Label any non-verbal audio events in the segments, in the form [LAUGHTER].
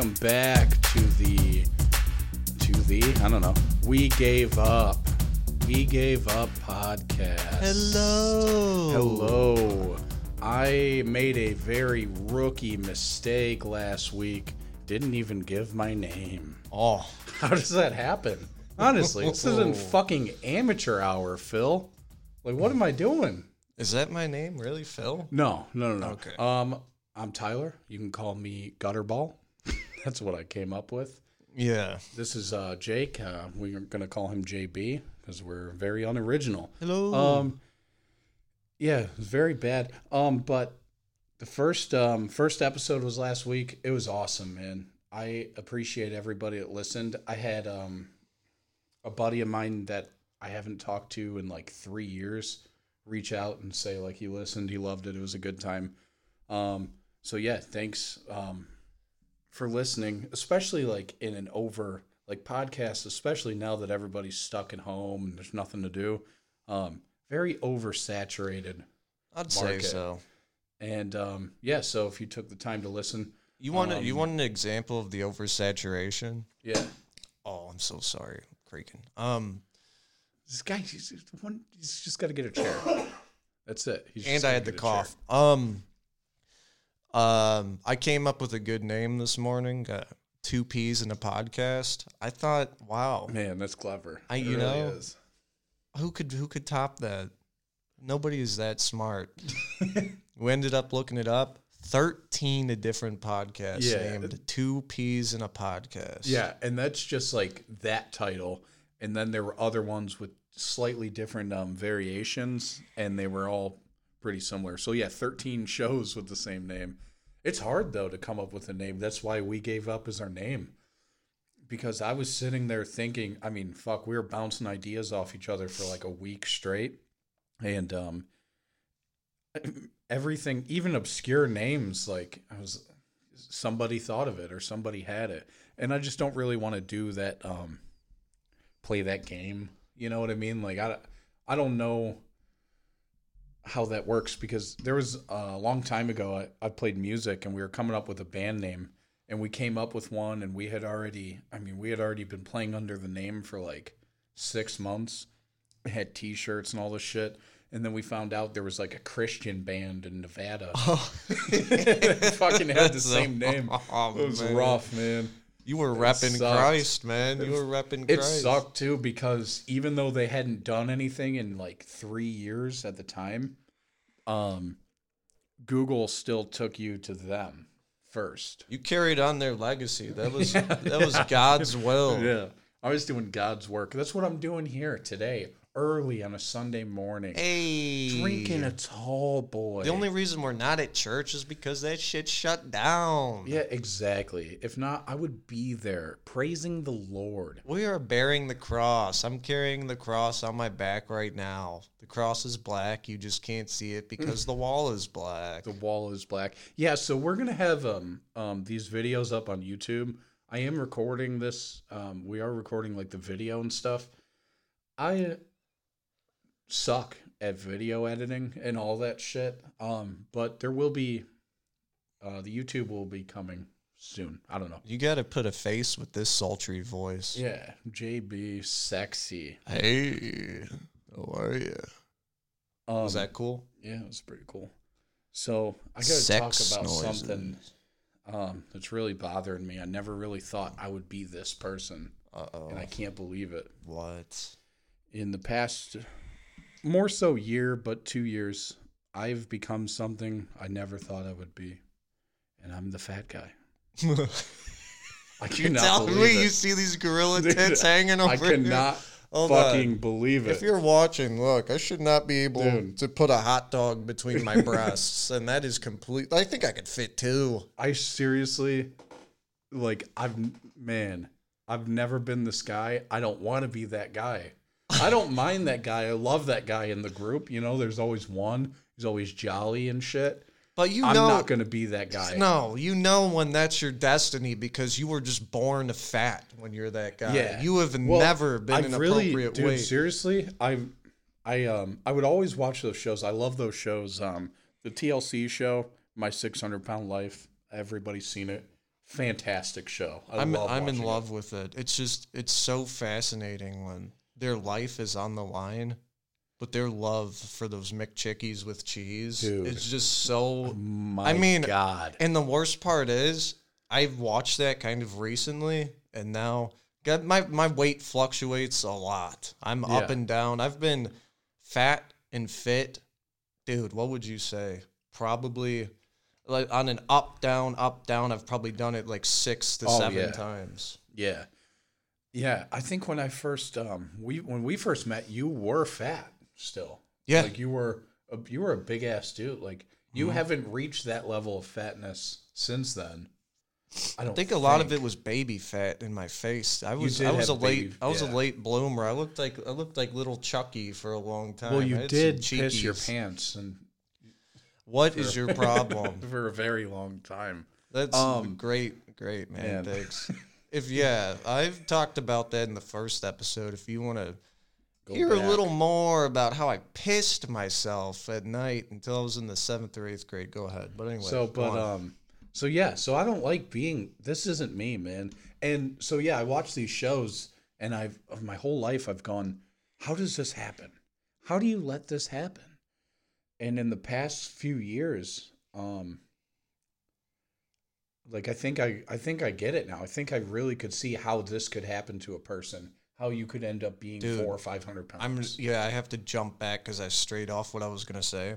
Welcome back to the to the I don't know. We gave up. We gave up podcast. Hello. Hello. I made a very rookie mistake last week. Didn't even give my name. Oh, How does that happen? Honestly, this isn't [LAUGHS] fucking amateur hour, Phil. Like, what am I doing? is that my name? Really, Phil? No, no, no, no. Okay. Um, I'm Tyler. You can call me Gutterball. That's what I came up with. Yeah. This is uh, Jake. Uh, we're gonna call him JB because we're very unoriginal. Hello. Um, yeah, it was very bad. Um, but the first um first episode was last week. It was awesome, man. I appreciate everybody that listened. I had um a buddy of mine that I haven't talked to in like three years reach out and say like he listened, he loved it, it was a good time. Um, so yeah, thanks um for listening, especially like in an over like podcast, especially now that everybody's stuck at home and there's nothing to do. Um, very oversaturated. I'd say so. And um, yeah, so if you took the time to listen, You want Um, you want an example of the oversaturation? yeah, Oh, I'm so sorry, creaking. Um, this guy, he's just, one, he's just got to get a chair. That's it. He's and I had the cough. Um, um, I came up with a good name this morning. Uh, two peas in a podcast. I thought, wow, Man, that's clever. I- you really know, is. who could who could top that? Nobody is that smart. [LAUGHS] we ended up looking it up. Thirteen different podcasts Yeah. named Two Peas in a Podcast. Yeah, and that's just like that title, and then there were other ones with slightly different um, variations, and they were all pretty similar. So yeah, thirteen [LAUGHS] shows with the same name. It's hard though to come up with a name. That's why we gave up as our name. Because I was sitting there thinking, I mean, fuck, we were bouncing ideas off each other for like a week straight. And um [CLEARS THROAT] everything, even obscure names, like I was somebody thought of it or somebody had it. And I just don't really want to do that um play that game. You know what I mean? Like I I don't know how that works because there was a long time ago I, I played music and we were coming up with a band name and we came up with one and we had already I mean we had already been playing under the name for like six months. Had t shirts and all this shit. And then we found out there was like a Christian band in Nevada. They oh. [LAUGHS] fucking had the [LAUGHS] same name. [LAUGHS] Oh, It was man. rough, man. You were repping. Christ, man. You were repping It sucked too because even though they hadn't done anything in like three years at the time, um, Google still took you to them first. You carried on their legacy. That [LAUGHS] was Yeah, that was. God's will. Yeah, I was doing God's work. That's what I'm doing here today, early on a Sunday morning, Hey, drinking a tall boy. The only reason we're not at church is because that shit shut down. yeah, exactly. If not, I would be there praising the Lord. We are bearing the cross. I'm carrying the cross on my back right now. The cross is black. You just can't see it because [LAUGHS] the wall is black. The wall is black. Yeah, so we're gonna have um um these videos up on YouTube. I am recording this. Um, we are recording like the video and stuff. I suck at video editing and all that shit. Um, but there will be uh the YouTube will be coming soon. I don't know. You got to put a face with this sultry voice. Yeah, JB sexy. Hey, how are you? Um, Was that cool? Yeah, it was pretty cool. So I gotta talk about noises. something um, that's really bothering me. I never really thought I would be this person, Uh oh. and I can't believe it. What? In the past, more so year, but two years, I've become something I never thought I would be, and I'm the fat guy. [LAUGHS] I You're telling me you see these gorilla [LAUGHS] Dude, tits hanging over I here? cannot on. fucking believe it. If you're watching, look, I should not be able Dude. to put a hot dog between my [LAUGHS] breasts, and that is complete. I think I could fit two. I seriously, like, I've man, I've never been this guy. I don't want to be that guy. I don't mind that guy. I love that guy in the group. You know, there's always one. He's always jolly and shit. But you I'm know, not gonna be that guy. no, you know when that's your destiny because you were just born fat when you're that guy. Yeah. you have Well, never been I've an really, appropriate dude. weight. Seriously, I, I um, I would always watch those shows. I love those shows. Um, the TLC show, My 600 Pound Life. Everybody's seen it. Fantastic show. I I'm love I'm in watching it. love with it. It's just it's so fascinating when their life is on the line, but their love for those McChickies with cheese Dude. is just so. My I mean, God. And the worst part is, I've watched that kind of recently, and now God, my my weight fluctuates a lot. I'm up and down. I've been fat and fit, dude. What would you say? Probably. Like on an up down up down, I've probably done it like six to Oh, seven yeah. times. Yeah. Yeah. I think when I first um we when we first met, you were fat still. Yeah. Like you were a, you were a big ass dude. Like you Mm-hmm. haven't reached that level of fatness since then. I don't I think a lot of it was baby fat in my face. I was I was a late baby- I was yeah. a late bloomer. I looked like I looked like little Chucky for a long time. Well, you did piss your pants and What is your [LAUGHS] problem? for a very long time. That's Um, great, great man. man. Thanks. [LAUGHS] if yeah, I've talked about that in the first episode. If you want to hear a little more about how I pissed myself at night until I was in the seventh or eighth grade, go ahead. But anyway, So, but um, so yeah, so I don't like being. This isn't me, man. And so yeah, I watch these shows, and I've of my whole life I've gone, how does this happen? How do you let this happen? And in the past few years, um, like I think I I think I get it now. I think I really could see how this could happen to a person. How you could end up being Dude, four or five hundred pounds. I'm yeah, I have to jump back because I strayed off what I was gonna say.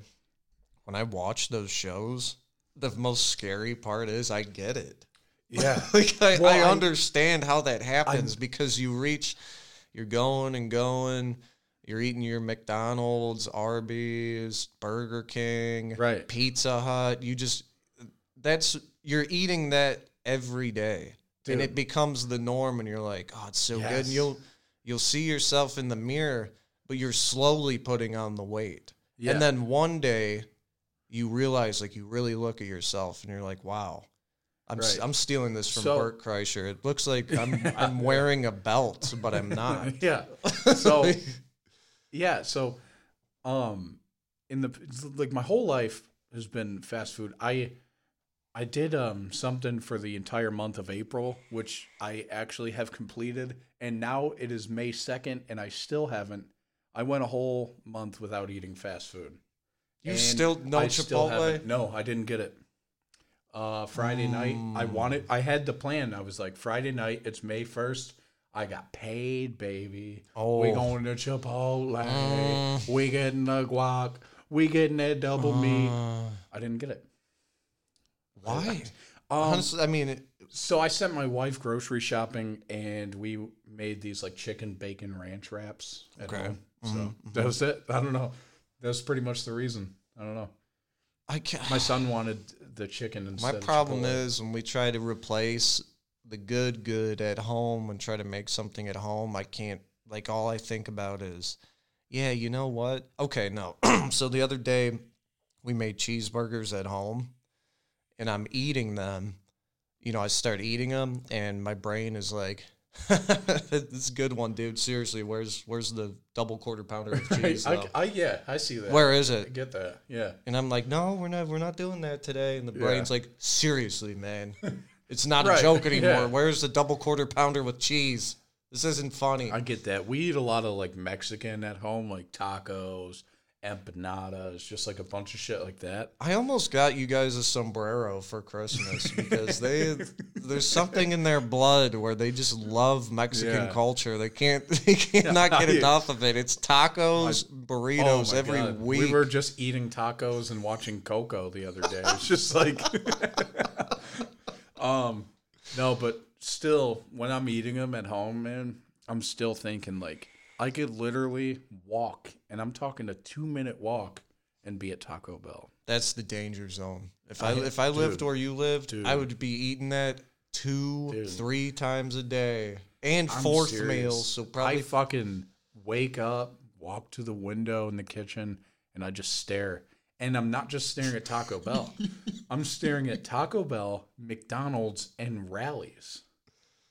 When I watch those shows, the most scary part is I get it. yeah. [LAUGHS] like I, Well, I I- understand how that happens because you reach, you're going and going, you're eating your McDonald's, Arby's, Burger King, Right. Pizza Hut. You just that's you're eating that every day, and it becomes the norm. And you're like, oh, it's so good. And you'll you'll see yourself in the mirror, but you're slowly putting on the weight. Yeah. And then one day you realize like you really look at yourself and you're like, wow. I'm, Right. I'm stealing this from So- Bert Kreischer. It looks like [LAUGHS] I'm I'm wearing a belt, but I'm not. [LAUGHS] yeah. [LAUGHS] So yeah, so um in the like my whole life has been fast food. I I did um something for the entire month of April, which I actually have completed, and now it is May 2nd and I still haven't I went a whole month without eating fast food. You And still no I Chipotle? haven't- no, I didn't get it. Uh, Friday night, I Mm. wanted. I had the plan. I was like, Friday night. It's May first. I got paid, baby. Oh. We going to Chipotle. Mm. We getting the guac. We getting that double meat. Uh, I didn't get it. Why? Um, Honestly, I mean, it, so I sent my wife grocery shopping, and we made these like chicken bacon ranch wraps at Okay. home. So Mhm, that was it. I don't know. That's pretty much the reason. I don't know. I can't. My son wanted the chicken instead. My problem is when we try to replace the good good at home and try to make something at home, I can't like all I think about is yeah, you know what? Okay, no. [CLEARS THROAT] so the other day we made cheeseburgers at home and I'm eating them. You know, I start eating them and my brain is like [LAUGHS] this is a good one, dude. Seriously, where's where's the double quarter pounder of [LAUGHS] cheese? I, though? I, yeah, I see that. Where is I it? get that. Yeah. And I'm like, no, we're not. We're not doing that today. And the Yeah. brain's like, seriously, man, [LAUGHS] it's not Right, a joke anymore. yeah. Where's the double quarter pounder with cheese? This isn't funny. I get that. We eat a lot of like Mexican at home, like tacos, empanadas, just like a bunch of shit like that. I almost got you guys a sombrero for Christmas because they [LAUGHS] there's something in their blood where they just love Mexican Yeah. culture. They can't [LAUGHS] they cannot get Yeah. enough of it. It's tacos, burritos Oh every God. week. We were just eating tacos and watching Coco the other day. It's just like, [LAUGHS] um, no, but still, when I'm eating them at home, man, I'm still thinking like I could literally walk, and I'm talking a two minute walk, and be at Taco Bell. That's the danger zone. If I, I- if I lived where you lived, dude. I would be eating that two, Dude. three times a day, and I'm fourth serious. meals. So I probably fucking wake up, walk to the window in the kitchen, and I just stare. And I'm not just staring at Taco Bell. [LAUGHS] I'm staring at Taco Bell, McDonald's, and Rally's.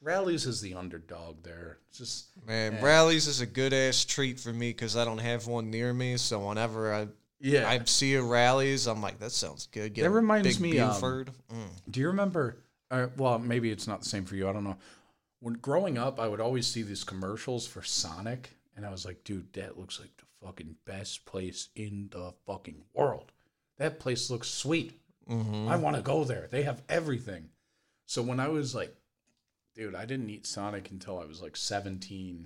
Rally's is the underdog there. It's just man, Yeah. Rally's is a good ass treat for me because I don't have one near me. So whenever I Yeah. I see a Rally's. I'm like, that sounds good. Get That reminds me, um, Buford. Mm. Do you remember? Uh, well, maybe it's not the same for you. I don't know. When growing up, I would always see these commercials for Sonic, and I was like, dude, that looks like the fucking best place in the fucking world. That place looks sweet. Mhm. I want to go there. They have everything. So when I was like, dude, I didn't eat Sonic until I was like 17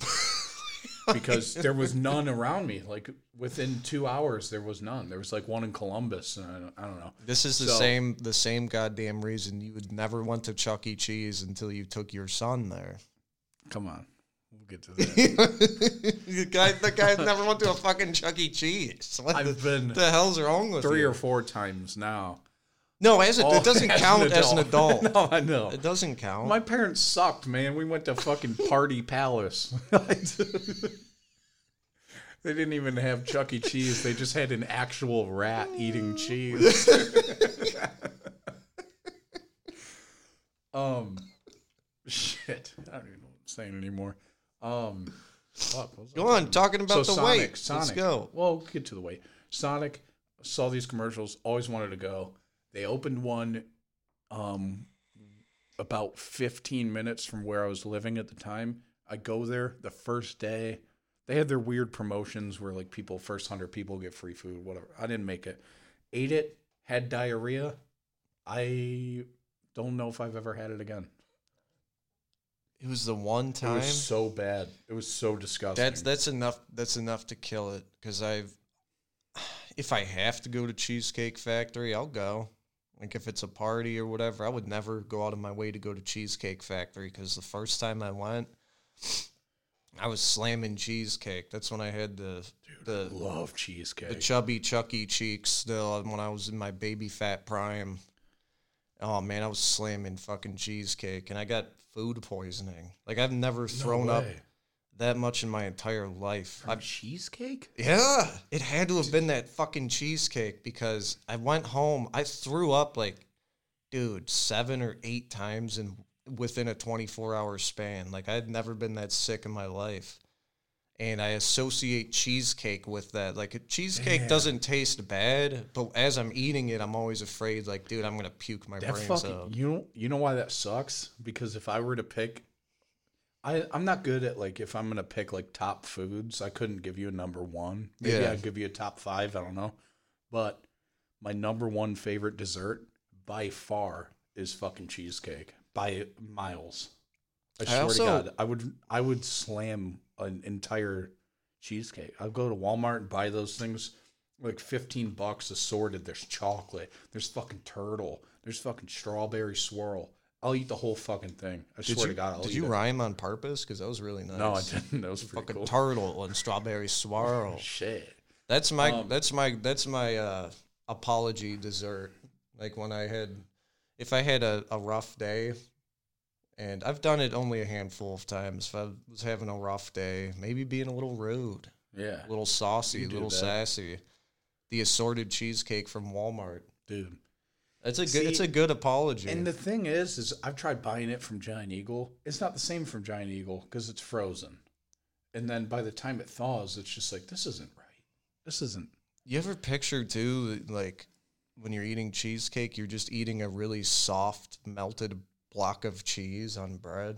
[LAUGHS] because there was none around me. Like within two hours, there was none. There was like one in Columbus, and I don't, I don't know. This is the So- same the same goddamn reason you would never went to Chuck E. Cheese until you took your son there. Come on, we'll get to [LAUGHS] that. the guy, the guy never went to a fucking Chuck E. Cheese. What I've the, been the hell's wrong with three you? or four times now. No, as a, Oh, it doesn't as count as an adult. [LAUGHS] no, I know. It doesn't count. My parents sucked, man. We went to fucking Party Palace. [LAUGHS] they didn't even have Chuck E. Cheese. They just had an actual rat eating cheese. [LAUGHS] um, shit. I don't even know what I'm saying anymore. Um, fuck, what was I Go on, talking about So the Sonic, weight. Sonic. Let's go. Well, we'll get to the weight. Sonic saw these commercials, always wanted to go. They opened one um about 15 minutes from where I was living at the time. I go there the first day. They had their weird promotions where like people first 100 people get free food, whatever. I didn't make it. Ate it, had diarrhea. I don't know if I've ever had it again. It was the one time. It was so bad. It was so disgusting. That's that's enough. That's enough to kill it. Because I've, [SIGHS] if I have to go to Cheesecake Factory, I'll go. Like if it's a party or whatever, I would never go out of my way to go to Cheesecake Factory. Because the first time I went, I was slamming cheesecake. That's when I had the the love cheesecake. the chubby Chucky cheeks still uh, when I was in my baby fat prime. Oh man, I was slamming fucking cheesecake, and I got food poisoning. Like I've never No thrown up way. That much in my entire life. From cheesecake? yeah, it had to have been that fucking cheesecake because I went home. I threw up like, dude, seven or eight times in within a 24 hour span. Like I'd never been that sick in my life. And I associate cheesecake with that. Like a cheesecake Damn. doesn't taste bad, but as I'm eating it, I'm always afraid, like, dude, I'm gonna puke my That brains fucking out. you know you know why that sucks? Because if I were to pick I I'm not good at like if I'm gonna pick like top foods, I couldn't give you a number one. Maybe Yeah. I'd give you a top five, I don't know. But my number one favorite dessert by far is fucking cheesecake. By miles. I swear also- to God. I would I would slam an entire cheesecake. I'd go to Walmart and buy those things like 15 bucks assorted. There's chocolate, there's fucking turtle, there's fucking strawberry swirl. I'll eat the whole fucking thing. I Did swear you, to God, I'll did eat you it. rhyme on purpose? Because that was really nice. No, I didn't. That was pretty Fucking cool. turtle and strawberry [LAUGHS] swirl. Shit. That's my Um, that's my that's my uh, apology dessert. Like when I had, if I had a, a rough day, and I've done it only a handful of times. If I was having a rough day, maybe being a little rude, Yeah, a little saucy, a little that. sassy, the assorted cheesecake from Walmart. dude. It's a good it's a good apology. And the thing is, is I've tried buying it from Giant Eagle. It's not the same from Giant Eagle because it's frozen. And then by the time it thaws, it's just like this isn't right. This isn't. You ever picture too, like when you're eating cheesecake, you're just eating a really soft melted block of cheese on bread.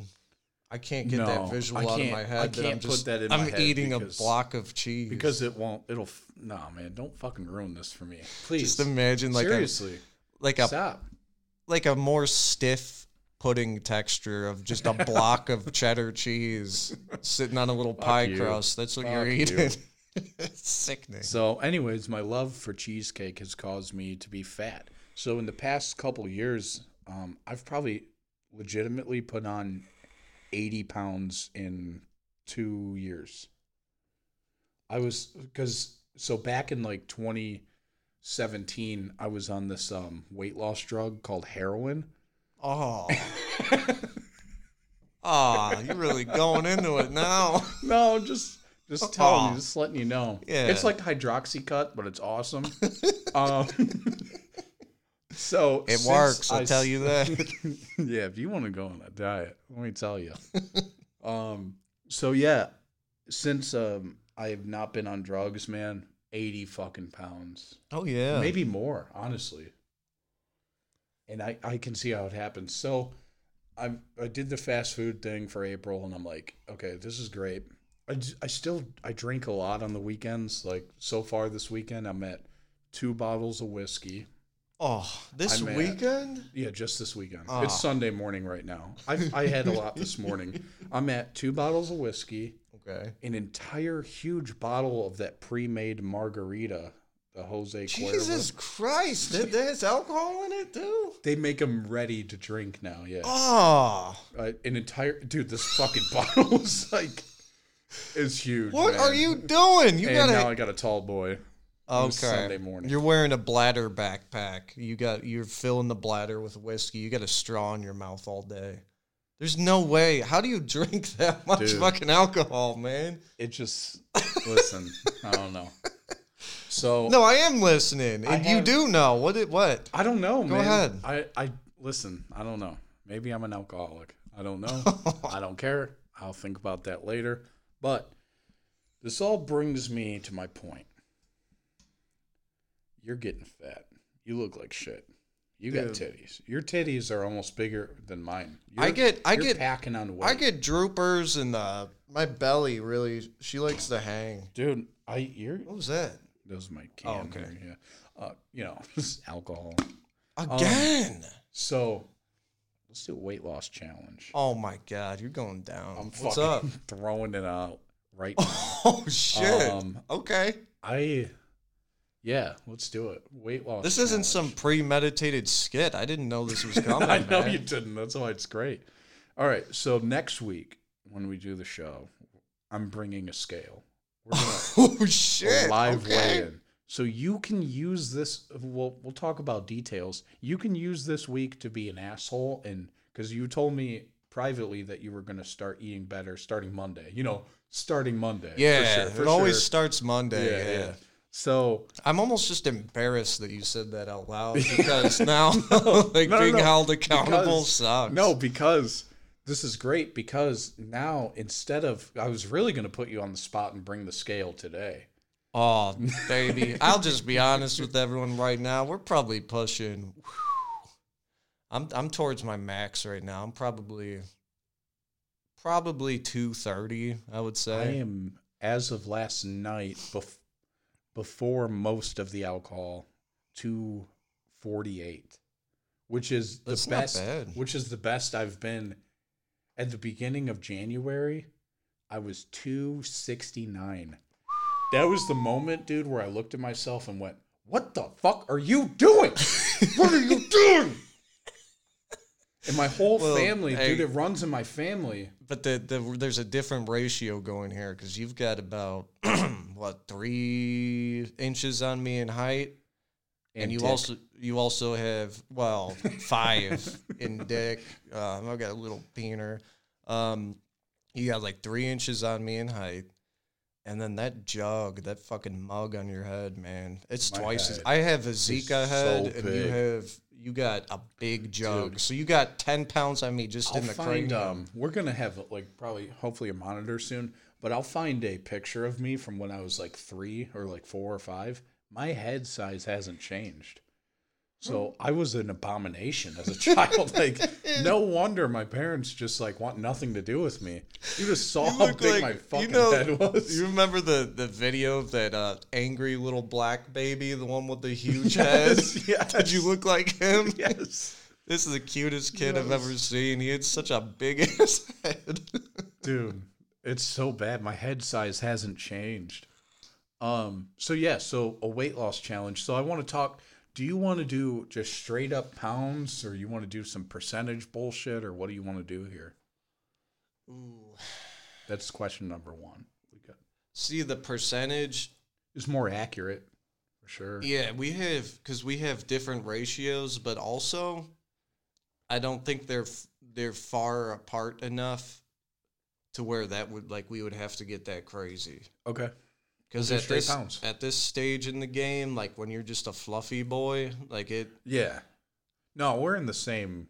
I can't get No, that visual out of can't- my I head. that I'm can't put just, that in I'm my head eating because- a block of cheese because it won't. It'll. f- No, man, don't fucking ruin this for me, please. just imagine like a Seriously, like a stop. like a more stiff pudding texture of just a [LAUGHS] block of cheddar cheese sitting on a little pie you. crust. That's what you're Fuck you. eating. [LAUGHS] it's sickening. So, anyways, my love for cheesecake has caused me to be fat. So, in the past couple years, um, I've probably legitimately put on 80 pounds in two years. I was, because, so back in like 2017, I was on this um, weight loss drug called heroin. Oh. Oh, you're really going into it now. [LAUGHS] No, just just telling you, just letting you know. Yeah. It's like hydroxycut, but it's awesome. [LAUGHS] um, so It works, I'll I tell you that. [LAUGHS] yeah, if you want to go on a diet, let me tell you. um, so yeah, since um, I have not been on drugs, man, 80 fucking pounds. Oh yeah. maybe more honestly. And i i can see how it happens. So i i did the fast food thing for april and i'm like okay this is great. I, I still i drink a lot on the weekends. Like so far this weekend i'm at two bottles of whiskey. Oh, this I'm at- weekend? yeah just this weekend. Ah. it's sunday morning right now. I i had a lot this morning. [LAUGHS] I'm at two bottles of whiskey Okay. an entire huge bottle of that pre-made margarita the jose Cuervo. Jesus Christ! That there's alcohol in it too. They make them ready to drink now. Yeah, Oh, uh, an entire dude. This fucking [LAUGHS] bottle is like is huge. what man. are you doing? You and gotta. now I got a tall boy. okay. Sunday morning. You're wearing a bladder backpack. You got. You're filling the bladder with whiskey. You got a straw in your mouth all day. There's no way. How do you drink [LAUGHS] that much Dude. fucking alcohol, man? It just listen. I don't know. So No, I am listening, I and you do know what it. What? I don't know, Go man. ahead. I I listen. I don't know. Maybe I'm an alcoholic. I don't know. [LAUGHS] I don't care. I'll think about that later. But this all brings me to my point. You're getting fat. You look like shit. You got Dude. titties. Your titties are almost bigger than mine. I You're- get. I get. packing on weight. I get droopers, and uh, my belly really. She likes to hang. dude. I you're What was that? that was my Oh, okay. here, Yeah. Uh, you know, [LAUGHS] alcohol. Again. So let's do a weight loss challenge. oh my god, you're going down. I'm What's fucking up? [LAUGHS] throwing it out right now. [LAUGHS] Oh shit. Um, okay. I, yeah, let's do it. Weight loss. This isn't some premeditated skit. I didn't know this was [LAUGHS] coming. I know man. you didn't. That's why it's great. All right, so next week when we do the show, I'm bringing a scale. We're gonna [LAUGHS] Oh shit. live okay. weigh-in. So you can use this. We'll we'll talk about details. You can use this week to be an asshole, and because you told me privately that you were going to start eating better starting Monday. You know, starting Monday. for Yeah, sure, for it always starts Monday. Yeah, Yeah, yeah. So I'm almost just embarrassed that you said that out loud [LAUGHS] because now, [LAUGHS] [LAUGHS] like No, being no. held accountable Because- sucks. No, because this is great because now instead of I was really going to put you on the spot and bring the scale today. Oh, baby. I'll just be honest with everyone right now. We're probably pushing. I'm I'm towards my max right now. I'm probably probably 230, I would say. I am as of last night bef- before most of the alcohol 248 which is the That's best which is the best I've been. At the beginning of January I was 269 that was the moment dude where I looked at myself and went what the fuck are you doing? What are you [LAUGHS] doing? And my whole Well, family hey. dude it runs in my family But the, the there's a different ratio going here because you've got about [CLEARS THROAT] what three inches on me in height, and, you dick. also you also have well five in dick. Um, I've got a little peener. Um, you got like three inches on me in height, and then that jug, that fucking mug on your head, man, it's My twice as. I have a Zika head, so and you have you got a big jug. Dude. So you got ten pounds on me just I'll in the find cranium. um we're gonna have like probably hopefully a monitor soon, but I'll find a picture of me from when I was like three or like four or five. My head size hasn't changed. So I was an abomination as a [LAUGHS] child. like no wonder my parents just like want nothing to do with me. You just saw You how big like- my you fucking know- head was. You remember the, the video of that uh, angry little black baby, the one with the huge [LAUGHS] Yes, head? yes. Did you look like him? [LAUGHS] yes. This is the cutest kid I've ever seen. He had such a big ass head. dude it's so bad my head size hasn't changed um so yeah so a weight loss challenge so i want to talk do you want to do just straight up pounds or you want to do some percentage bullshit or what do you want to do here Ooh. that's question number one we got See the percentage? is more accurate for sure Yeah, we have because we have different ratios, but also, I don't think they're they're far apart enough to where that would like we would have to get that crazy. okay Because at this pounds. at this stage in the game, like when you're just a fluffy boy, like it. yeah no we're in the same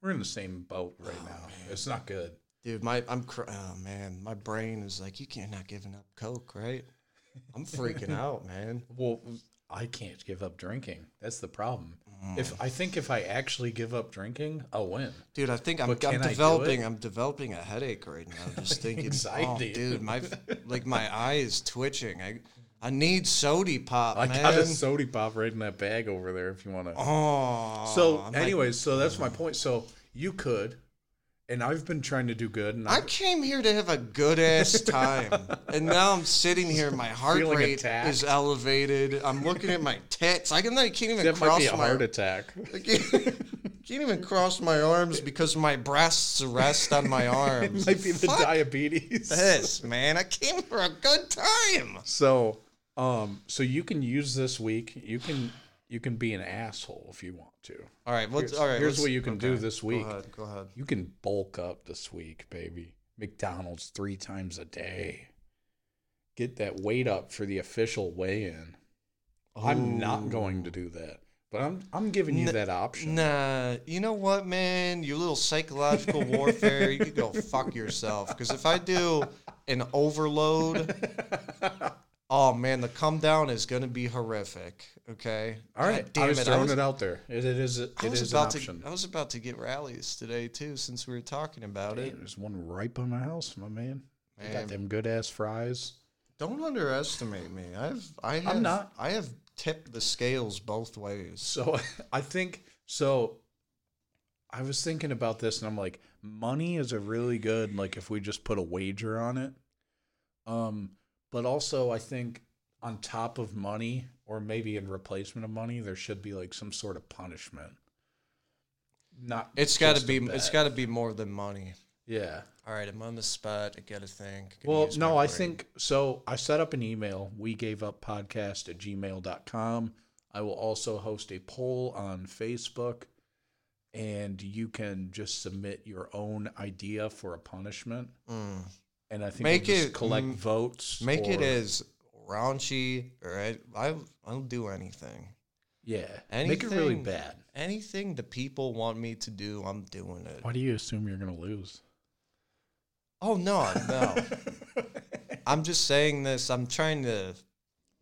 we're in the same boat right Oh, now man. it's not good Dude, my I'm cr- oh man, my brain is like you can't not giving up coke, right? I'm freaking [LAUGHS] out, man. Well, I can't give up drinking. That's the problem. If I think if I actually give up drinking, I'll win. Dude, I think I'm, But I'm can I do developing. it? I'm developing a headache right now. Just [LAUGHS] thinking, oh, Anxiety. oh, dude, my [LAUGHS] like my eyes twitching. I I need sody pop, I man. got a sody pop right in that bag over there if you want to. oh, so, I'm like, anyways, so that's my mm. point. So you could, and I've been trying to do good, and I came here to have a good ass [LAUGHS] time, and now I'm sitting here. My heart Feeling rate attacked. is elevated. I'm looking at my tits. I can. I can't even that might cross be a my. heart attack. I can't, [LAUGHS] can't even cross my arms because my breasts rest on my [LAUGHS] it arms. might be the Fuck diabetes. this, man. I came for a good time. So, um, so you can use this week. You can you can be an asshole if you want to. All right, let's. Here's- all right, here's what you can do this week. Go ahead. Go ahead. You can bulk up this week, baby. McDonald's three times a day. Get that weight up for the official weigh-in. I'm not going to do that, but I'm I'm giving you N- that option. Nah, you know what, man? You little psychological warfare. You could go fuck yourself. Because if I do an overload, [LAUGHS] oh man, the come down is gonna be horrific. Okay. All right, God damn I was it. throwing I was, it out there. It, it is it I was is an about option. to. I was about to get Rally's today too, since we were talking about it. there's one right by my house, my man. Man. got them good ass fries. Don't underestimate me. I've. I have. not. I have tipped the scales both ways. So [LAUGHS] I think so. I was thinking about this, and I'm like, money is a really good like if we just put a wager on it. Um, but also I think on top of money, or maybe in replacement of money, there should be like some sort of punishment. Not. It's got to be. It's got to be more than money. Yeah. All right, I'm on the spot. I gotta think. Well, no, I brain. think so. I set up an email. We gave up podcast at gmail.com. I will also host a poll on Facebook, and you can just submit your own idea for a punishment. Mm. And I think Make we'll just it- collect mm, votes. Make it as raunchy, or I, I, I'll do anything. yeah. Make it really bad. Anything the people want me to do, I'm doing it. Why do you assume you're gonna lose? Oh no, no. [LAUGHS] I'm just saying this. I'm trying to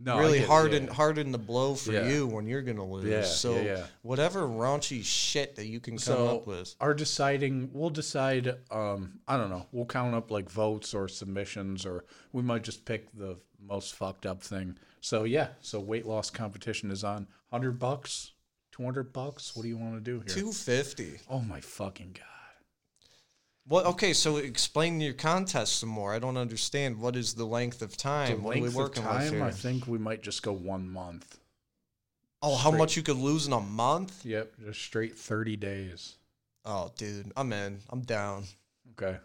No, really harden yeah. harden the blow for Yeah. you when you're gonna lose. Yeah, so whatever raunchy shit that you can come So up with. our deciding, we'll decide. Um, I don't know. We'll count up like votes or submissions, or we might just pick the most fucked up thing. So yeah. So weight loss competition is on. Hundred bucks, two hundred bucks. What do you want to do here? Two fifty. Oh my fucking god. Well, okay. So explain your contest some more. I don't understand. What is the length of The time? what are we length of working with here? I think we might just go one month. oh, how much you could lose in a month? Yep, just straight thirty days. Oh, dude, I'm in. I'm down. Okay.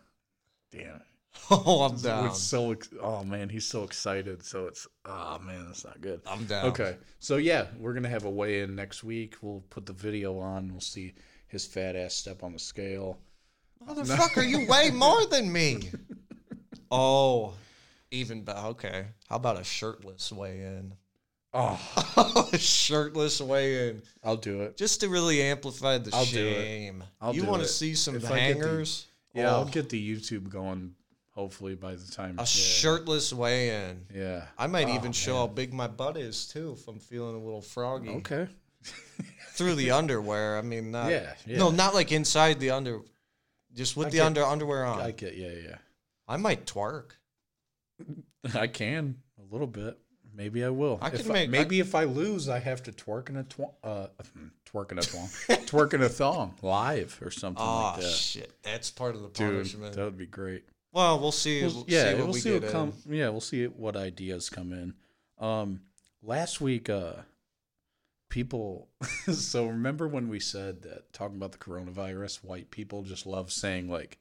Damn. [LAUGHS] Oh, I'm down. It's so ex- oh man, he's so excited. So it's oh man, that's not good. I'm down. Okay, so yeah, we're gonna have a weigh in next week. We'll put the video on. We'll see his fat ass step on the scale. Motherfucker, you weigh more than me. [LAUGHS] Oh, even better. Okay. How about a shirtless weigh in? Oh, [LAUGHS] a shirtless weigh in. I'll do it. Just to really amplify the I'll do it. shame. I'll you do want to see some If I get the- hangers? Yeah, I'll Oh, get the YouTube going. Hopefully by the time. a yeah. shirtless weigh in. Yeah. I might Oh, even show man. how big my butt is too if I'm feeling a little froggy. Okay. Through the underwear. I mean, [LAUGHS] not. Yeah, yeah. No, not like inside the under. Just with I the get- under underwear on. I I, get. Yeah, yeah. I might twerk. [LAUGHS] I can a little bit. Maybe I will. I If can make- maybe if I lose, I have to twerk in a tw- uh, [LAUGHS] twerk in a thong, twerk in a thong [LAUGHS] live or something Oh like that. shit! That's part of the Dude, punishment. that would be great. Well, we'll see. We'll- We'll yeah, see what we'll we see what in. come. Yeah, we'll see what ideas come in. Um, last week, uh, people. [LAUGHS] so remember when we said that talking about the coronavirus, white people just love saying like,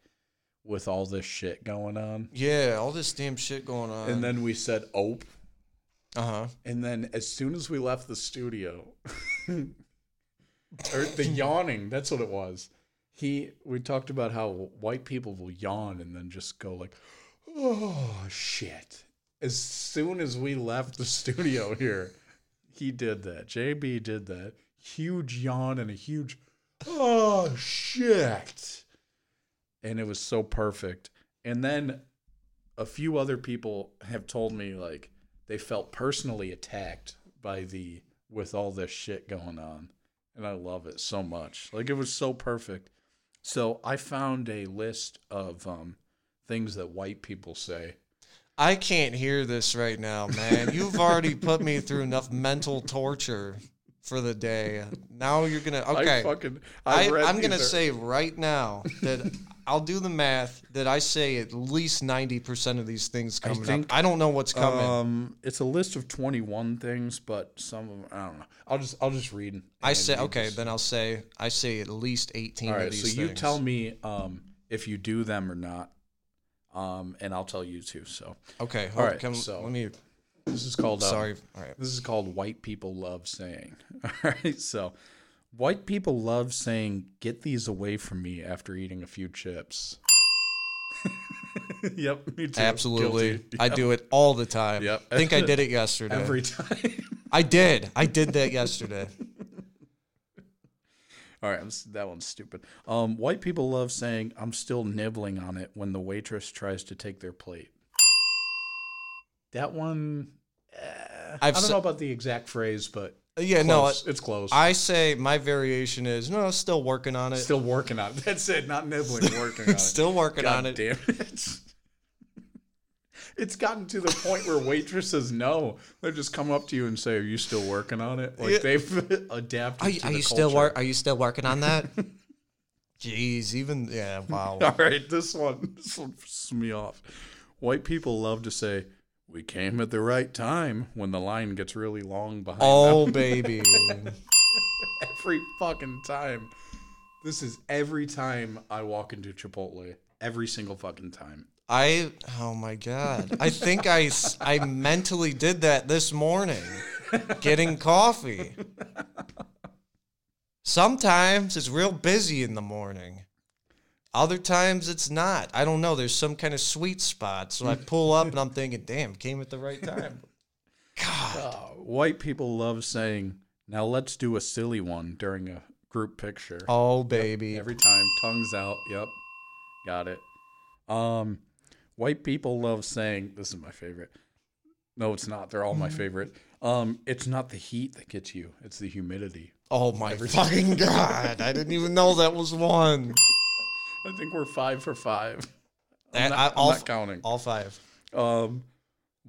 with all this shit going on, Yeah, all this damn shit going on. and then we said ope, uh huh. and then as soon as we left the studio, [LAUGHS] or the [LAUGHS] yawning, that's what it was. He, we talked about how white people will yawn and then just go like, oh shit. As soon as we left the studio here, he did that. JB did that. Huge yawn and a huge, oh shit. And it was so perfect. And then a few other people have told me like they felt personally attacked by the with all this shit going on. And I love it so much. Like it was so perfect. So I found a list of um, things that white people say. I can't hear this right now, man. You've already put me through enough mental torture for the day. Now you're gonna okay. I fucking, I I, I'm gonna are- say right now that I'll do the math that I say at least ninety percent of these things coming think, up. I don't know what's coming. Um, it's a list of 21 things, but some of them I don't know. I'll just I'll just read. I say okay, just- then I'll say I say at least eighteen All right, of right, these so you tell me um if you do them or not. Um, and I'll tell you too. So Okay, All right, come, so- let me. this is called uh, Sorry. All right. This is called white people love saying. [LAUGHS] All right, so white people love saying, "Get these away from me" after eating a few chips. [LAUGHS] yep, me too. Absolutely. Guilty. I do it all the time. Yep. I think I did it [LAUGHS] yesterday. every time. I did. I did that yesterday. All right, that one's stupid. Um, white people love saying, "I'm still nibbling on it" when the waitress tries to take their plate. That one, eh, I don't s- know about the exact phrase, but Yeah, no, close. it's close. I say my variation is no, still working on it. Still working on it. [LAUGHS] That's it. Not nibbling, working on [LAUGHS] it. Still working God on it. Damn it. [LAUGHS] It's gotten to the point where waitresses know. They just come up to you and say, "Are you still working on it?" Like Yeah. they've [LAUGHS] adapted. Are, you- to are the you still work? Are you still working on that? [LAUGHS] Jeez, even yeah, wow. All right, this one, this one pisses me off. White people love to say, "We came at the right time" when the line gets really long behind Oh [LAUGHS] baby, every fucking time. This is every time I walk into Chipotle. Every single fucking time. I oh my god, I think I I mentally did that this morning, getting coffee. Sometimes it's real busy in the morning. Other times it's not. I don't know. There's some kind of sweet spot. So I [LAUGHS] pull up and I'm thinking, damn, came at the right time. God. Uh, white people love saying, "Now let's do a silly one" during a group picture. Oh, baby. Every time, tongues out. Yep, got it. Um, white people love saying, "This is my favorite." No, it's not. They're all my favorite. Um, it's not the heat that gets you; it's the humidity. Oh, my [LAUGHS] fucking God. I didn't even know that was one. [LAUGHS] I think we're five for five. I'm not, I- I'm not counting. All five. Um,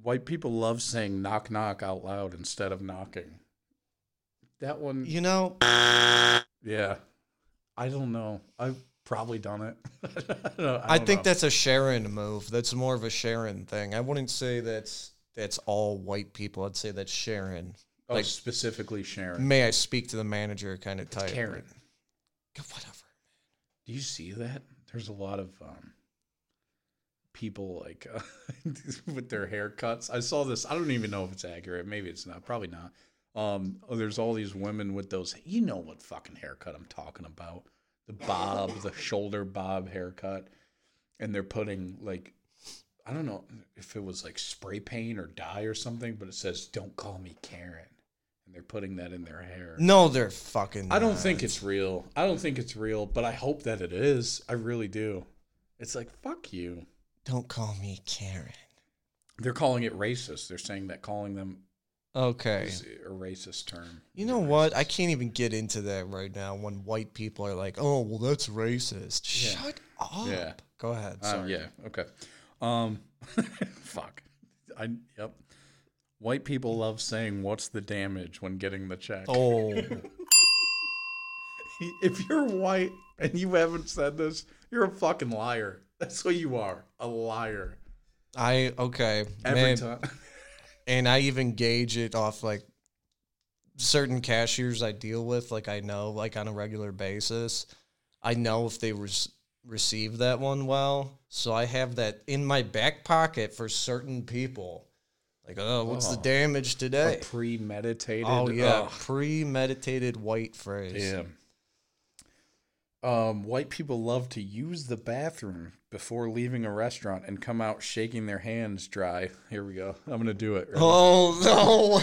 white people love saying "knock knock" out loud instead of knocking. That one, You know, yeah. I don't know. I've probably done it. I, [LAUGHS] I, don't think know. that's a Sharon move. That's more of a Sharon thing. I wouldn't say that's that's all white people. I'd say that's Sharon. oh, like- specifically Sharon. May I speak to the manager kind of type. Karen. Whatever. Do you see that? There's a lot of um, people like uh, [LAUGHS] with their haircuts. I saw this. I don't even know if it's accurate. Maybe it's not. Probably not. Um, oh, there's all these women with those. You know what fucking haircut I'm talking about? The bob, the shoulder bob haircut, and they're putting like. I don't know if it was like spray paint or dye or something, but it says "Don't call me Karen," and they're putting that in their hair. No, they're fucking. I don't think it's real. I don't think it's real, but I hope that it is. I really do. It's like fuck you. Don't call me Karen. They're calling it racist. They're saying that calling them Okay. is a racist term. You know what? I can't even get into that right now. When white people are like, "Oh, well, that's racist." Yeah. Shut up. Yeah. Go ahead. Sorry. yeah. Okay. Um. [LAUGHS] fuck. I. Yep. White people love saying "What's the damage?" when getting the check. Oh. [LAUGHS] If you're white and you haven't said this, you're a fucking liar. That's what you are. A liar. I okay. Every Man, time. [LAUGHS] and I even gauge it off like certain cashiers I deal with, like I know, like on a regular basis. I know if they res- receive that one well, so I have that in my back pocket for certain people. Like, oh, what's the Oh. damage A today? premeditated. Oh yeah, Ugh. premeditated white phrase. Damn. Um, white people love to use the bathroom before leaving a restaurant and come out shaking their hands dry. Here we go. I'm gonna do it. Ready, Oh no!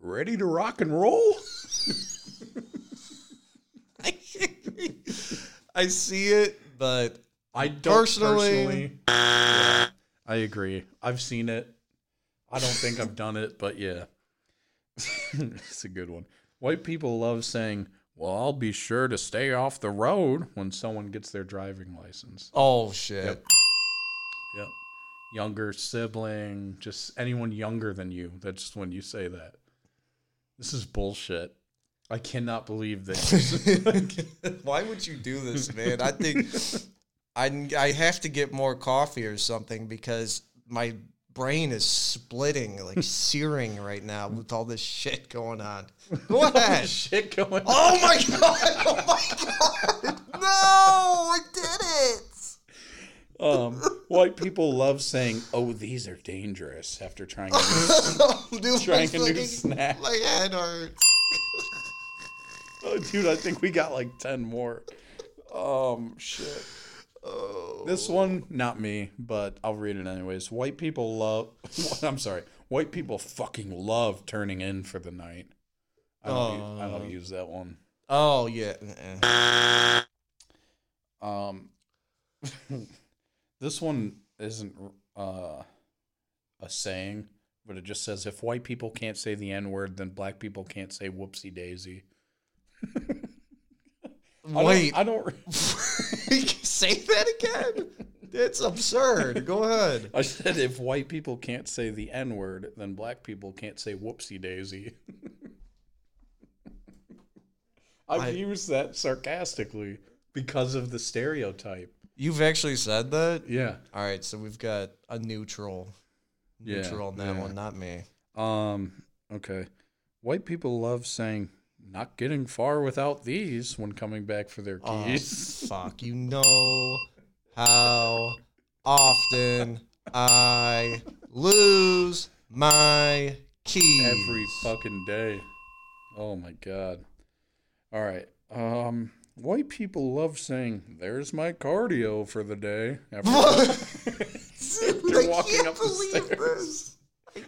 Ready to rock and roll? [LAUGHS] I see it, but I don't Personally- personally. Yeah, I agree. I've seen it. I don't think I've done it, but yeah. [LAUGHS] it's a good one. White people love saying, Well, I'll be sure to stay off the road when someone gets their driving license. Oh shit. Yep. Yep. Younger sibling, just anyone younger than you. That's when you say that. This is bullshit. I cannot believe this. [LAUGHS] Why would you do this, man? I think [LAUGHS] I I have to get more coffee or something because my brain is splitting, like [LAUGHS] searing right now with all this shit going on. [LAUGHS] What Go ahead. shit going Oh my [LAUGHS] god! Oh my god! No, I did it. Um, white people love saying, "Oh, these are dangerous." After trying a new, Dude, trying a new snack, My head hurts. oh, dude, I think we got like ten more. Um, shit. Oh. This one, not me, but I'll read it anyways. White people love. [LAUGHS] I'm sorry. White people fucking love turning in for the night. I don't, u- I don't use that one. Oh yeah. uh-uh. Um, [LAUGHS] this one isn't uh, a saying, but it just says if white people can't say the N word, then black people can't say whoopsie daisy. [LAUGHS] I don't- Wait, I don't. [LAUGHS] say that again. It's absurd. Go ahead. I said if white people can't say the N word, then black people can't say whoopsie daisy. [LAUGHS] I've I- used that sarcastically because of the stereotype. You've actually said that. Yeah. All right, so we've got a neutral, Yeah, neutral on that yeah. one, not me. Um, okay. White people love saying not getting far without these when coming back for their Oh, keys. [LAUGHS] fuck! You know how often I lose my keys Every fucking day. Oh my god. All right. Um white people love saying there's my cardio for the day after, after [LAUGHS] walking up the stairs.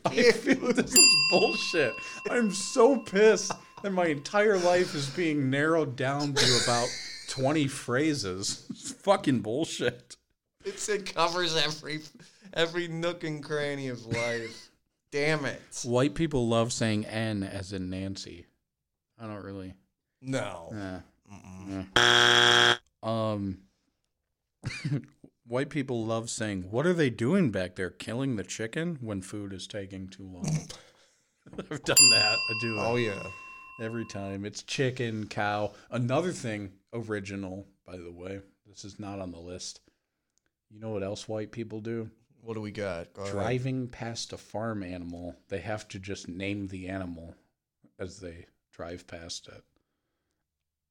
I [LAUGHS] feel this is bullshit. I'm so pissed that my entire life is being narrowed down to about 20 phrases. It's fucking bullshit. It's, it covers every every nook and cranny of life. Damn it! White people love saying N as in Nancy. I don't really. No. eh. Um, [LAUGHS] white people love saying, "What are they doing back there? Killing the chicken when food is taking too long." [LAUGHS] I've done that. I do that Oh yeah. Every time. It's chicken, cow. Another thing, original, by the way. This is not on the list. You know what else white people do? What do we got? Driving past a farm animal, they have to just name the animal as they drive past it.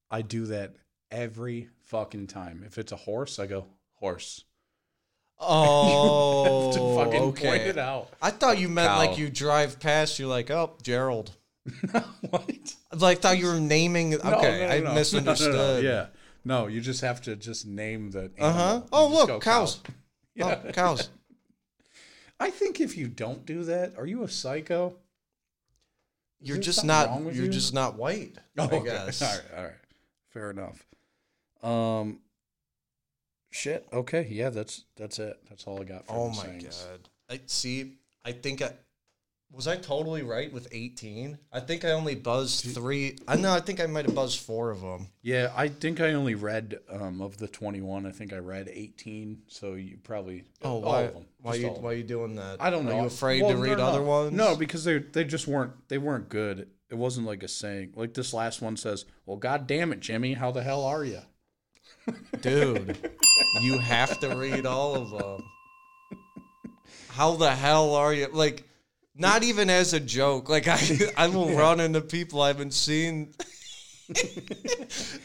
I do that every fucking time. If it's a horse, I go horse. [LAUGHS] Oh, to fucking okay. point it out. I thought you meant Cow. like you drive past, you're like, oh, Gerald. [LAUGHS] what? Like thought you were naming. Okay, No, no, no, [LAUGHS] I misunderstood. Yeah. No, you just have to just name the. Uh huh. Oh look, cows. cow. Yeah. Oh, cows. [LAUGHS] I think if you don't do that, are you a psycho? Is You're just not. You're you? just not white. Oh, I okay. guess. All right, all right. Fair enough. Um shit. Okay, yeah, that's that's it. That's all I got for Oh my sayings. god. I see. I think I was I totally right with 18. I think I only buzzed three. I know. I think I might have buzzed four of them. Yeah, I think I only read um of the 21, I think I read 18, so you probably Oh, all why? of them. Why you? Why you doing that? I don't know. Are you afraid Well, to read other no. ones? No, because they they just weren't they weren't good. It wasn't like a saying. Like this last one says, "Well, god damn it, Jimmy, how the hell are you?" [LAUGHS] dude. you have to read all of them. How the hell are you? Like, not even as a joke. Like I, I will run into people I haven't seen. and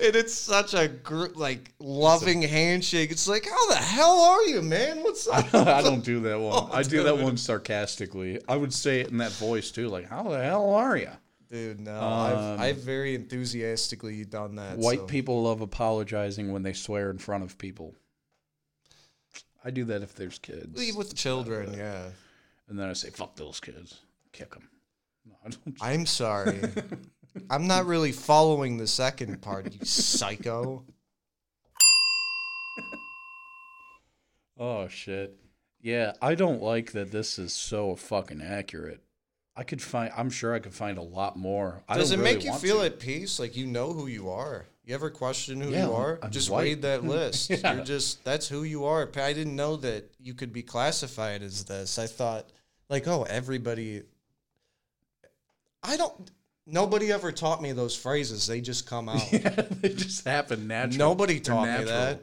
it's such a gr- like loving handshake. It's like, how the hell are you, man? What's up? I don't do that one. Oh, [LAUGHS] I do that one sarcastically. I would say it in that voice too, like, "How the hell are you?" Dude, no, Um, I've I've very enthusiastically done that. White so- people love apologizing when they swear in front of people. I do that if there's kids, with children, yeah. And then I say, "Fuck those kids, kick them." No, I don't. I'm [LAUGHS] sorry. I'm not really following the second part, you psycho. Oh shit. Yeah, I don't like that this is so fucking accurate. I could find. I'm sure I could find a lot more. I Does it really make you feel to. at peace? Like you know who you are? You ever question who Yeah, you are? I'm just white. read that [LAUGHS] list. Yeah. You're just that's who you are. I didn't know that you could be classified as this. I thought like, oh, everybody I don't nobody ever taught me those phrases. They just come [LAUGHS] out. Yeah, they just happen naturally. Nobody taught me that.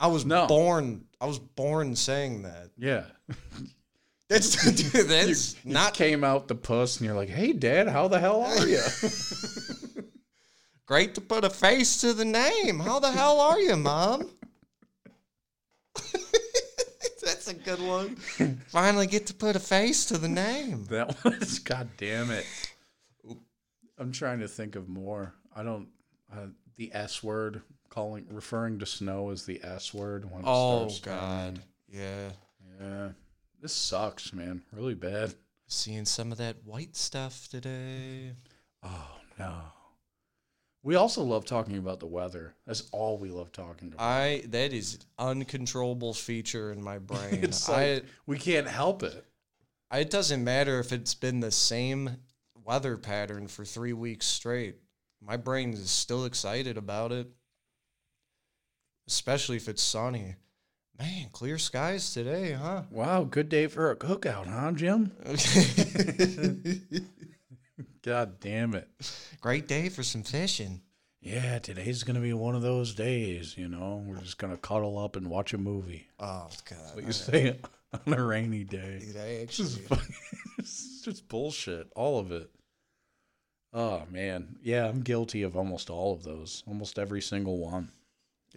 I was No. born I was born saying that. Yeah, [LAUGHS] That's [LAUGHS] dude, that's you not came out the puss, and you're like, "Hey, Dad, how the hell are you?" Great to put a face to the name. How the hell are you, Mom? That's a good one. Finally get to put a face to the name. [LAUGHS] that was, god damn it. I'm trying to think of more. I don't. Uh, the S word, calling, referring to snow as the S word. When Oh God. Yeah. Yeah, this sucks, man. Really bad. Seeing some of that white stuff today. Oh no. We also love talking about the weather. That's all we love talking about. I that is uncontrollable feature in my [LAUGHS] brain. it's like we can't help it. I it doesn't matter if it's been the same weather pattern for three weeks straight. My brain is still excited about it. Especially if it's sunny. Man, clear skies today, huh? Wow, good day for a cookout, huh, Jim? [LAUGHS] [LAUGHS] God damn it. Great day for some fishing. Yeah, today's gonna be one of those days. You know, we're just gonna cuddle up and watch a movie. Oh God. What you say [LAUGHS] on a rainy day? Dude, I It's just, actually it's [LAUGHS] just bullshit. All of it. Oh man, yeah, I'm guilty of almost all of those. Almost every single one.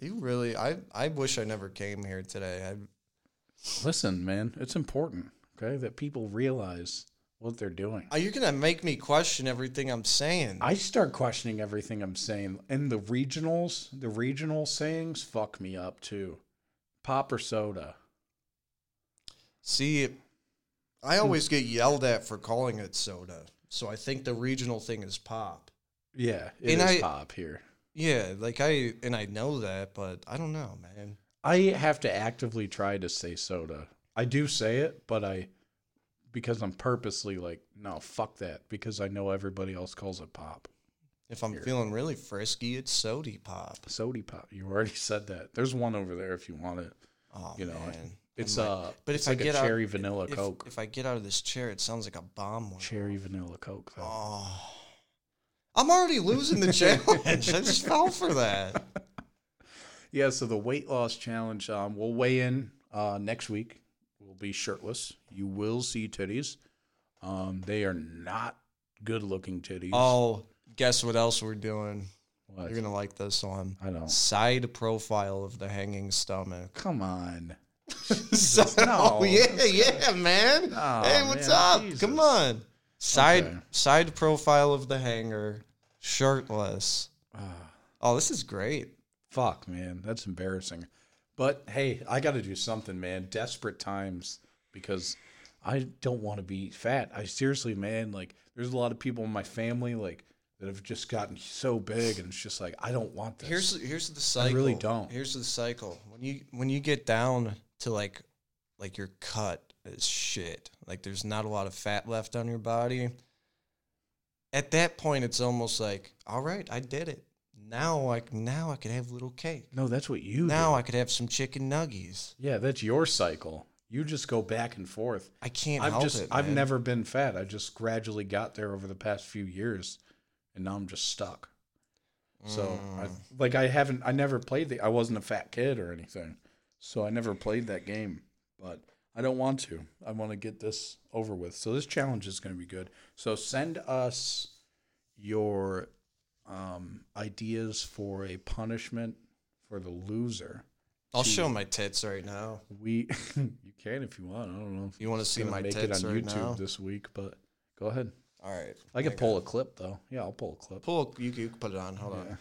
You really I I wish I never came here today. I Listen, man, it's important, okay, that people realize what they're doing. Are you're gonna make me question everything I'm saying. I start questioning everything I'm saying. And the regionals, the regional sayings fuck me up too. Pop or soda. See, I always get yelled at for calling it soda. So I think the regional thing is pop. Yeah, it is And I- pop here. Yeah, like I and I know that, but I don't know, man. I have to actively try to say soda. I do say it, but I because I'm purposely like, no, fuck that, because I know everybody else calls it pop. If I'm Here. feeling really frisky, it's sody pop. Sody pop. You already said that. There's one over there if you want it. Oh You know, man. It's might- uh but it's if I like get a out- cherry vanilla if, coke. if I get out of this chair, it sounds like a bomb went cherry off. vanilla coke though. Oh. I'm already losing the challenge. I just fell for that. [LAUGHS] Yeah, so the weight loss challenge, um, we'll weigh in uh, next week. We'll be shirtless. You will see titties. Um, they are not good looking titties. Oh, guess what else we're doing? What? You're gonna like this one. I don't. Side profile of the hanging stomach. Come on. [LAUGHS] so, No. Oh [LAUGHS] yeah, yeah, man. Oh, hey, what's man, up? Jesus. Come on. Side Okay. side profile of the hanger, shirtless. Ah, Oh, this is great. fuck, man. That's embarrassing. But hey, I got to do something, man. Desperate times because I don't want to be fat. I seriously, man, like, there's a lot of people in my family, like, that have just gotten so big, and it's just like, I don't want this. Here's here's the cycle. I really don't. Here's the cycle. When you when you get down to like like your cut is shit. Like there's not a lot of fat left on your body. At that point, it's almost like, all right, I did it. Now like now I could have a little cake. No, that's what you Now do. I could have some chicken nuggies. Yeah, that's your cycle. You just go back and forth. I can't I've help just it. I've man. never been fat. I just gradually got there over the past few years and now I'm just stuck. So I Mm. like I haven't I never played the I wasn't a fat kid or anything. So I never played that game. But I don't want to. I want to get this over with. So this challenge is going to be good. So send us your um, ideas for a punishment for the loser. I'll to- show my tits right now. We [LAUGHS] you can if you want. I don't know. If You wanna see gonna my make tits it on right YouTube now? this week, but go ahead. All right. I could pull a clip though. Yeah, I'll pull a clip. Pull. You, you can put it on. Hold Yeah. on.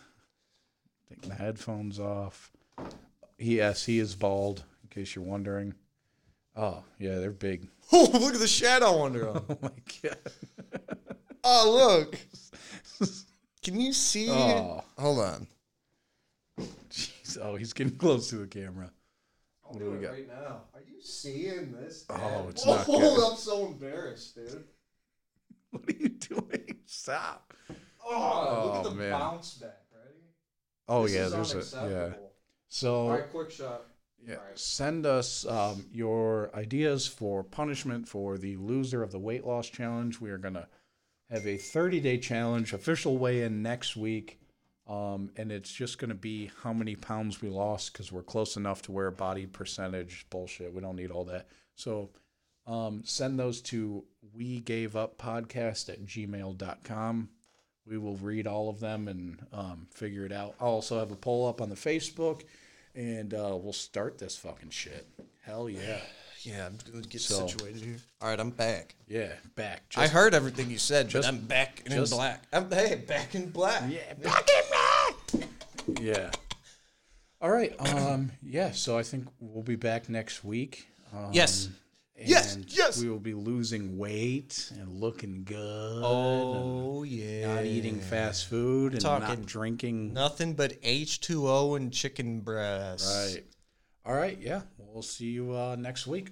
Take my headphones off. Yes, he is bald. In case you're wondering. Oh yeah, they're big. Oh, [LAUGHS] look at the shadow under him. [LAUGHS] Oh my god. Oh, look. Can you see? Oh, Hold on. jeez. Oh, he's getting close to the camera. What do we got? right now. Are you seeing this? Oh, Dad? it's not Oh, good. I'm so embarrassed, dude. [LAUGHS] What are you doing? Stop. Oh, look Oh, at the man. bounce back. Ready? Oh This yeah, is there's a yeah. So All right, quick shot. Yeah. Alright. Send us um, your ideas for punishment for the loser of the weight loss challenge. We are going to have a 30 day challenge, official weigh in next week. Um, and it's just going to be how many pounds we lost because we're close enough to where body percentage bullshit. We don't need all that. So um, send those to we gave up podcast at gmail.com. We will read all of them and um, figure it out. I'll also have a poll up on the Facebook and uh, we'll start this fucking shit. Hell yeah. Yeah, I'm gonna get So- situated here. All right, I'm back. Yeah, back. I heard everything you said, just- but I'm back in just- black. I'm hey, back in black. yeah, back in black. Yeah. All right. Um. Yeah. So I think we'll be back next week. Um, Yes. Yes, and yes. We will be losing weight and looking good. Oh yeah. and not eating fast food and Talking not drinking. Nothing but H2O and chicken breast. Right. All right. Yeah. We'll see you uh, next week.